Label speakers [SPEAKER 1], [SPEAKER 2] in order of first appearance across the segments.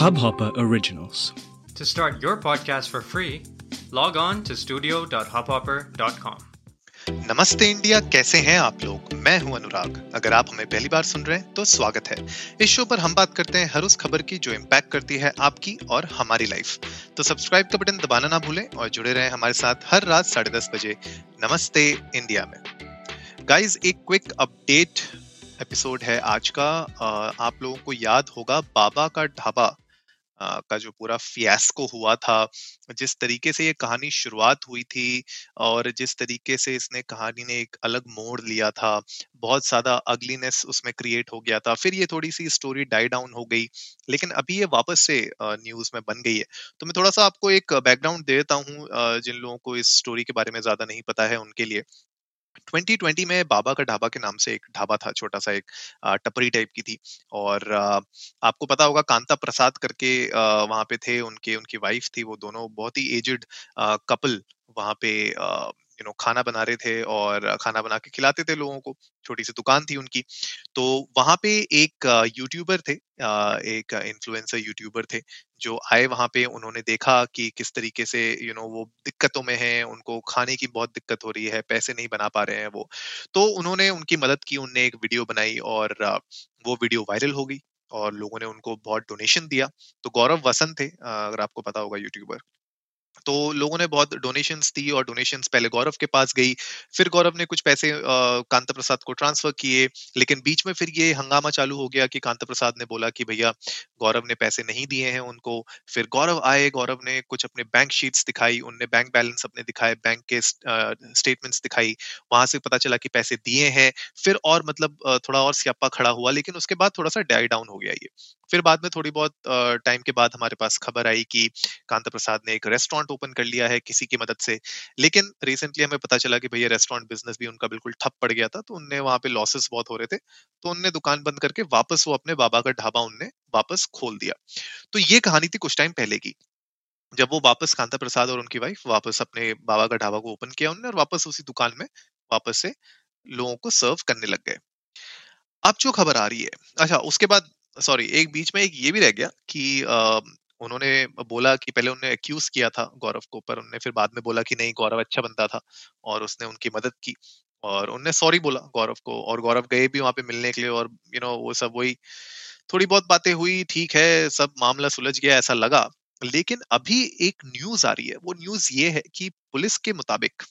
[SPEAKER 1] Hubhopper Originals.
[SPEAKER 2] To start your podcast for free, log on to studio.hubhopper.com.
[SPEAKER 3] नमस्ते India कैसे हैं आप लोग? मैं हूँ अनुराग। अगर आप हमें पहली बार सुन रहे हैं तो स्वागत है। इस शो पर हम बात करते हैं हर उस खबर की जो इम्पैक्ट करती है आपकी और हमारी लाइफ तो सब्सक्राइब का बटन दबाना ना भूलें और जुड़े रहें हमारे साथ हर रात साढ़े दस बजे नमस्ते इंडिया में। गाइज़ एक क्विक अपडेट एपिसोड है आज का। आप लोगों को याद होगा बाबा का ढाबा। का जो पूरा फियास्को हुआ था, जिस तरीके से ये कहानी शुरुआत हुई थी और जिस तरीके से इसने कहानी ने एक अलग मोड़ लिया था, बहुत ज़्यादा अगलीनेस उसमें क्रिएट हो गया था, फिर ये थोड़ी सी स्टोरी डाई डाउन हो गई, लेकिन अभी ये वापस से न्यूज़ में बन गई है। तो मैं थोड़ा सा आपको एक बैकग्राउंड देता हूँ जिन लोगों को इस स्टोरी के बारे में ज़्यादा नहीं पता है उनके लिए। 2020 में बाबा का ढाबा के नाम से एक ढाबा था छोटा सा एक टपरी टाइप की थी और आपको पता होगा कांता प्रसाद करके वहाँ पे थे उनके, उनकी वाइफ थी वो दोनों बहुत ही एजड कपल वहाँ पे यू नो खाना बना रहे थे और खाना बना के खिलाते थे लोगों को। छोटी सी दुकान थी उनकी। तो वहाँ पे एक यूट्यूबर थे एक इन्फ्लुएंसर यूट्यूबर थे जो आए वहाँ पे उन्होंने देखा कि किस तरीके से यू you नो know, वो दिक्कतों में हैं उनको खाने की बहुत दिक्कत हो रही है पैसे नहीं बना पा रहे हैं वो। तो उन्होंने उनकी मदद की उनने एक वीडियो बनाई और वो वीडियो वायरल हो गई और लोगों ने उनको बहुत डोनेशन दिया। तो गौरव वसंत थे अगर आपको पता होगा यूट्यूबर तो लोगों ने बहुत डोनेशंस दी और डोनेशंस पहले गौरव के पास गई, फिर गौरव ने कुछ पैसे कांता प्रसाद को ट्रांसफ़र किए, लेकिन बीच में फिर ये हंगामा चालू हो गया कि कांता प्रसाद ने बोला कि भैया गौरव ने पैसे नहीं दिए हैं उनको। फिर गौरव आए, गौरव ने कुछ अपने बैंक शीट्स दिखाई, उनने बैंक बैलेंस अपने दिखाए बैंक के स्टेटमेंट्स दिखाई, वहाँ से पता चला कि पैसे दिए हैं। फिर और मतलब थोड़ा और स्यापा खड़ा हुआ, लेकिन उसके बाद थोड़ा सा डाई डाउन हो गया ये। फिर बाद में थोड़ी बहुत टाइम के बाद हमारे पास खबर आई कि कांता प्रसाद ने एक रेस्टोरेंट ओपन कर लिया है किसी की मदद से। लेकिन रिसेंटली हमें पता चला कि भैया रेस्टोरेंट बिज़नेस भी उनका बिल्कुल ठप पड़ गया था तो उनने वहाँ पे लॉसेस बहुत हो रहे थे तो उनने दुकान बंद करके वापस वो अपने बाबा का ढाबा उनने वापस खोल दिया। तो ये कहानी थी कुछ टाइम पहले की, जब वो वापस कांता प्रसाद और उनकी वाइफ वापस अपने बाबा का ढाबा को ओपन किया उन्होंने और वापस उसी दुकान में वापस से लोगों को सर्व करने लग गए। अब जो खबर आ रही है अच्छा उसके बाद सॉरी एक बीच में एक ये भी रह गया कि उन्होंने बोला कि पहले उन्होंने एक्यूज किया था गौरव को पर उन्होंने फिर बाद में बोला कि नहीं गौरव अच्छा बंदा था और उसने उनकी मदद की और उनने सॉरी बोला गौरव को और गौरव गए भी वहाँ पे मिलने के लिए और यू you नो know, वो सब वही थोड़ी बहुत बातें हुई ठीक है सब मामला सुलझ गया ऐसा लगा। लेकिन अभी एक न्यूज़ आ रही है वो न्यूज़ ये है कि पुलिस के मुताबिक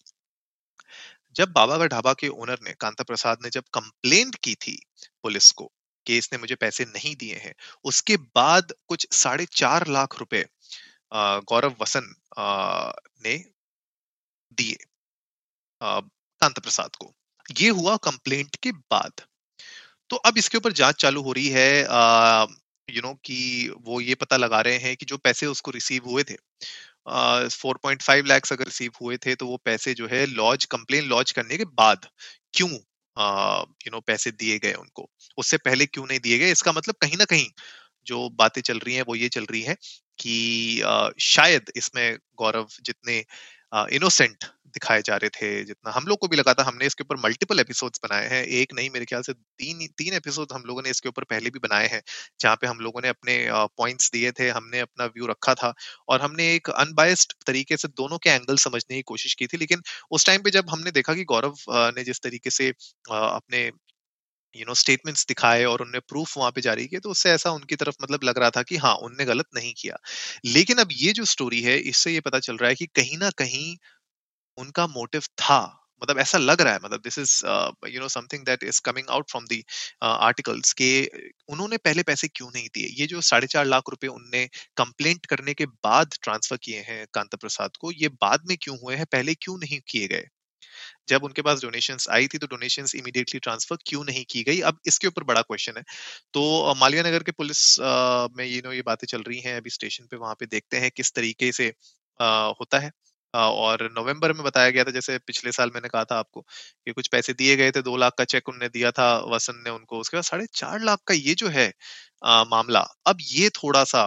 [SPEAKER 3] जब बाबा का ढाबा के ओनर ने कांता प्रसाद ने जब कंप्लेंट की थी पुलिस को कि इसने मुझे पैसे नहीं दिए हैं। उसके बाद कुछ साढ़े चार लाख रुपए गौरव वसन ने दिए कांता प्रसाद को। ये हुआ कंप्लेंट के बाद। तो अब इसके ऊपर जाँच चालू हो रही है यू नो कि वो ये पता लगा रहे हैं कि जो पैसे उसको रिसीव हुए थे फोर पॉइंट फाइव लैक्स अगर रिसीव हुए थे तो वो पैसे जो है लॉज कंप्लेन लॉज करने के बाद क्यों यू नो पैसे दिए गए उनको। उससे पहले क्यों नहीं दिए गए? इसका मतलब कहीं ना कहीं जो बातें चल रही हैं, वो ये चल रही है कि शायद इसमें गौरव जितने इनोसेंट दिखाए जा रहे थे जितना। हम लोग को भी लगा था हमने इसके ऊपर मल्टीपल एपिसोड्स बनाए हैं। एक नहीं, मेरे ख्याल से तीन तीन एपिसोड हम लोगों ने इसके ऊपर पहले भी बनाए हैं, जहाँ पे हम लोगों ने अपने पॉइंट्स दिए थे, हमने अपना व्यू रखा था और हमने एक अनबायस्ड तरीके से दोनों के एंगल समझने की कोशिश की थी। लेकिन उस टाइम पे जब हमने देखा कि गौरव ने जिस तरीके से अपने यू नो स्टेटमेंट्स दिखाए और उनने प्रूफ वहाँ पे जारी किए तो उससे ऐसा उनकी तरफ़ मतलब लग रहा था कि हाँ उनने गलत नहीं किया। लेकिन अब ये जो स्टोरी है, इससे ये पता चल रहा है कि कहीं ना कहीं उनका मोटिव था। मतलब ऐसा लग रहा है मतलब this is you know something that is coming out from the articles के, उन्होंने पहले पैसे क्यों नहीं दिए? ये जो साढ़े चार लाख रुपए उनने कंप्लेंट करने के बाद ट्रांसफ़र किए हैं कांता प्रसाद को, ये बाद में क्यों हुए हैं? पहले क्यों नहीं किए गए? जब उनके पास डोनेशंस आई थी तो डोनेशंस इमीडिएटली ट्रांसफ़र क्यों नहीं की गई? अब इसके ऊपर बड़ा क्वेश्चन है। तो मालिया नगर के पुलिस में यू नो ये बातें चल रही हैं। अभी स्टेशन पे वहाँ पे देखते हैं किस तरीके से होता है। और नवंबर में बताया गया था जैसे पिछले साल मैंने कहा था आपको कि कुछ पैसे दिए गए थे दो लाख का चेक उनने दिया था वसन ने उनको। उसके बाद साढ़े चार लाख का ये जो है आ, मामला अब ये थोड़ा सा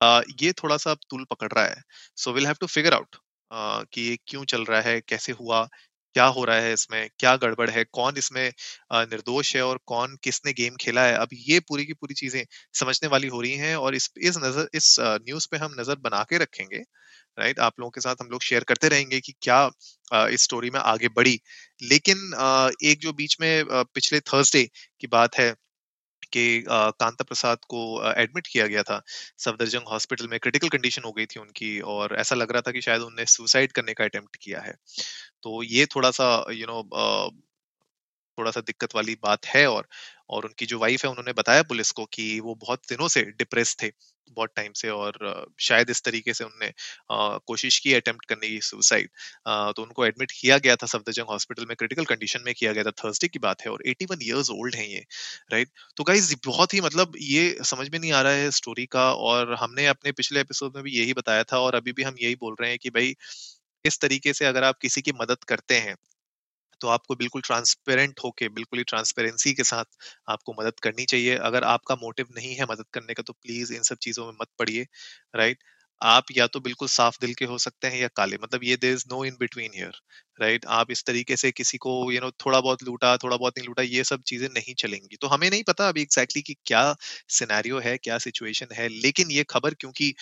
[SPEAKER 3] आ, ये थोड़ा सा अब तूल पकड़ रहा है। So will have to figure out कि ये क्यों चल रहा है कैसे हुआ क्या हो रहा है इसमें? क्या गड़बड़ है? कौन इसमें निर्दोष है और कौन किसने गेम खेला है? अब ये पूरी की पूरी चीज़ें समझने वाली हो रही हैं और इस इस नज़र, इस न्यूज़ पे हम नज़र बना के रखेंगे, राइट? आप लोगों के साथ हम लोग शेयर करते रहेंगे कि क्या इस स्टोरी में आगे बढ़ी। लेकिन एक जो बीच में पिछले थर्सडे की बात है कि कांता प्रसाद को एडमिट किया गया था। सफदरजंग हॉस्पिटल में क्रिटिकल कंडीशन हो गई थी उनकी और ऐसा लग रहा था कि शायद उनने सुसाइड करने का अटेम्प्ट किया है। तो ये थोड़ा सा यू you नो थोड़ा सा दिक्कत वाली बात है और और उनकी जो वाइफ है, उन्होंने बताया पुलिस को कि वो बहुत दिनों से डिप्रेस थे, बहुत टाइम से और, शायद इस तरीके से उनने कोशिश की अटेम्प्ट करने की सुसाइड तो उनको एडमिट किया गया था सफदरजंग हॉस्पिटल में क्रिटिकल कंडीशन में किया गया था थर्सडे की बात है और 81 इयर्स ओल्ड हैं ये राइट तो गाइज़ बहुत ही मतलब ये समझ में नहीं आ रहा है स्टोरी का और हमने अपने पिछले एपिसोड में भी यही बताया था और अभी भी हम यही बोल रहे हैं कि भाई, इस तरीके से अगर आप किसी की मदद करते हैं तो आपको बिल्कुल ट्रांसपेरेंट होके बिल्कुल ही ट्रांसपेरेंसी के साथ आपको मदद करनी चाहिए। अगर आपका मोटिव नहीं है मदद करने का तो प्लीज़ इन सब चीज़ों में मत पड़िए राइट आप या तो बिल्कुल साफ़ दिल के हो सकते हैं या काले मतलब ये there is no in between here right आप इस तरीके से किसी को यू you नो know, थोड़ा बहुत लूटा थोड़ा बहुत नहीं लूटा ये सब चीज़ें नहीं चलेंगी। तो हमें नहीं पता अभी एग्जैक्टली exactly कि क्या सिनेरियो है क्या सिचुएशन है लेकिन ये खबर क्योंकि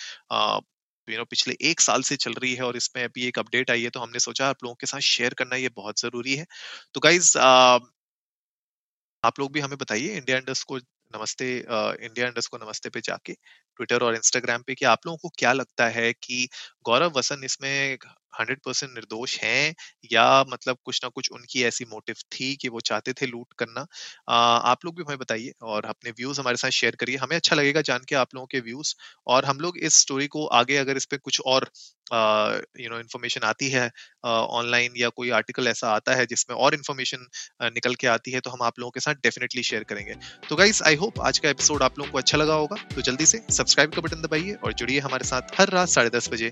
[SPEAKER 3] यू नो, पिछले एक साल से चल रही है और इसमें अभी एक अपडेट आई है तो हमने सोचा आप लोगों के साथ शेयर करना ये बहुत ज़रूरी है। तो गाइज़ आप लोग भी हमें बताइए इंडिया इंडस्ट को नमस्ते इंडिया इंडस्ट को नमस्ते पे जाके ट्विटर और इंस्टाग्राम पे कि आप लोगों को क्या लगता है कि गौरव वसन इसमें हंड्रेड परसेंट निर्दोष हैं या मतलब कुछ ना कुछ उनकी ऐसी मोटिव थी कि वो चाहते थे लूट करना? आ, आप लोग भी हमें बताइए और अपने व्यूज़ हमारे साथ शेयर करिए। हमें अच्छा लगेगा जान के आप लोगों के व्यूज़ और हम लोग इस स्टोरी को आगे अगर इस पे कुछ और यू नो इन्फॉर्मेशन आती है ऑनलाइन या कोई आर्टिकल ऐसा आता है जिसमें और इन्फॉर्मेशन निकल के आती है तो हम आप लोगों के साथ डेफिनेटली शेयर करेंगे। तो गाइस आई होप आज का एपिसोड आप लोगों को अच्छा लगा होगा। तो जल्दी से सब्सक्राइब का बटन दबाइए और जुड़िए हमारे साथ हर रात साढ़े दस बजे।